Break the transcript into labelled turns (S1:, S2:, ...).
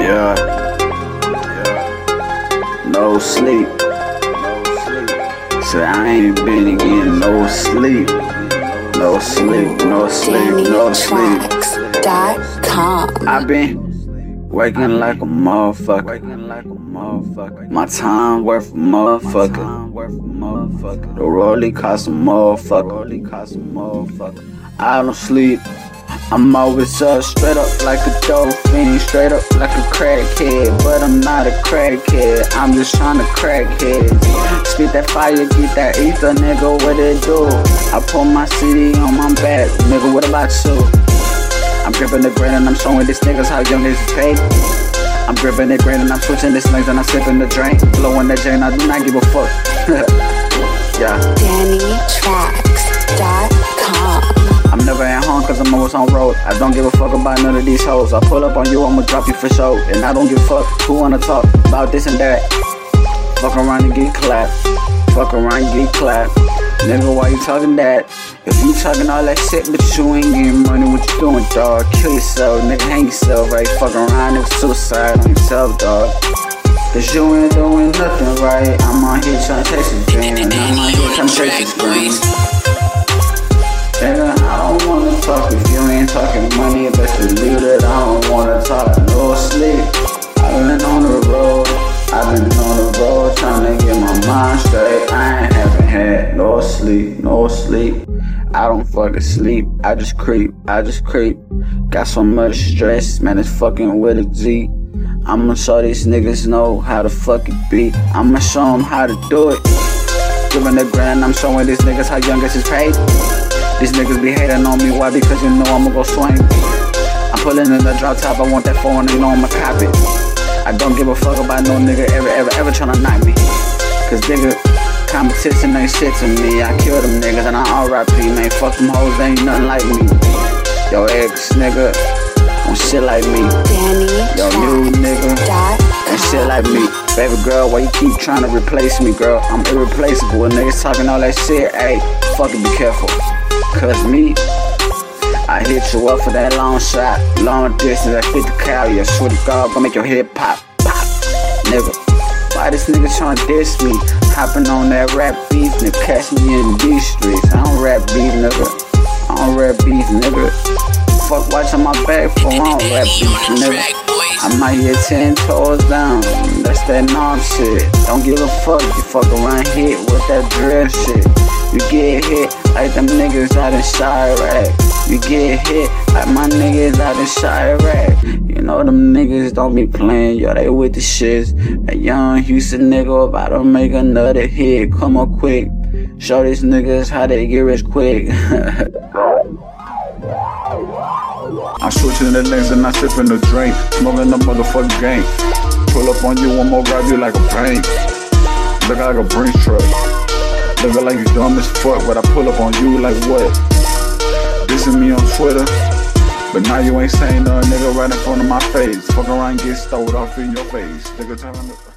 S1: Yeah. Yeah. No sleep. No sleep. So I ain't been getting no sleep. No sleep, no sleep, no sleep.
S2: DannyTracks.com.
S1: I been waking like a motherfucker. Waking like a motherfucker. My time worth a motherfucker. The rollie cost a motherfucker. I don't sleep. I'm always up, straight up like a straight up like a crackhead. But I'm not a crackhead, I'm just trying to crack crackhead. Spit that fire, get that ether, nigga, what it do? I pull my city on my back, nigga, what about you? I'm gripping the grain and I'm showing these niggas how young is paid. I'm gripping the grain and I'm switching the slings and I'm sipping the drink. Blowing the chain, I do not give a fuck. yeah.
S2: DannyTracks.com.
S1: Always on road. I don't give a fuck about none of these hoes. I pull up on you, I'ma drop you for sure. And I don't give a fuck who wanna talk about this and that. Fuck around and get clapped. Fuck around and get clapped. Nigga, why you talking that? If you talking all that shit, but you ain't getting money, what you doing, dog? Kill yourself, nigga, hang yourself, right? Fuck around, nigga, suicide on yourself, dog. Cause you ain't doing nothing right. I'm on here trying mind straight. I ain't haven't had no sleep, no sleep. I don't fucking sleep. I just creep. I just creep. Got so much stress, man. It's fucking with a Z. I'ma show these niggas know how to fucking be. I'ma show them how to do it. Giving the grand, I'm showing these niggas how youngest is paid. These niggas be hating on me, why? Because you know I'ma go swing. I'm pulling in the drop top, I want that phone, you know I'ma cop it. I don't give a fuck about no nigga ever, ever, ever tryna knock me. Cause nigga, competition ain't shit to me. I kill them niggas and I RIP, man. Fuck them hoes, they ain't nothing like me. Yo, ex nigga, on shit like me. Yo, new nigga, and shit like me. Baby girl, why you keep trying to replace me, girl? I'm irreplaceable. And niggas talking all that shit, hey, fucking be careful. Cause me, I hit you up for that long shot. Long distance, I hit the calorie. I swear to God, gonna make your head pop, pop. Nigga, why this nigga trying to diss me? Hopping on that rap beef, nigga, catch me in these streets. I don't rap beef, nigga. I don't rap beef, nigga. Fuck watching my back for I don't rap beef, nigga. I might here ten toes down. That's that knob shit. Don't give a fuck. You fuck around hit with that drill shit. You get hit like them niggas out in Chiraq. You get hit like my niggas out in Chiraq. You know them niggas don't be playing, yo, they with the shits. A young Houston nigga about to make another hit. Come on quick. Show these niggas how they get rich quick. I'm switching the lanes and I sipping the drink. Smoking the motherfucking gang. Pull up on you, one more grab you like a bank. Look like a Brinks truck. Looking like you dumb as fuck, but I pull up on you like what? This is me on Twitter. But now you ain't saying nothing, nigga, right in front of my face. Fuck around, get stowed off in your face. Nigga, telling me.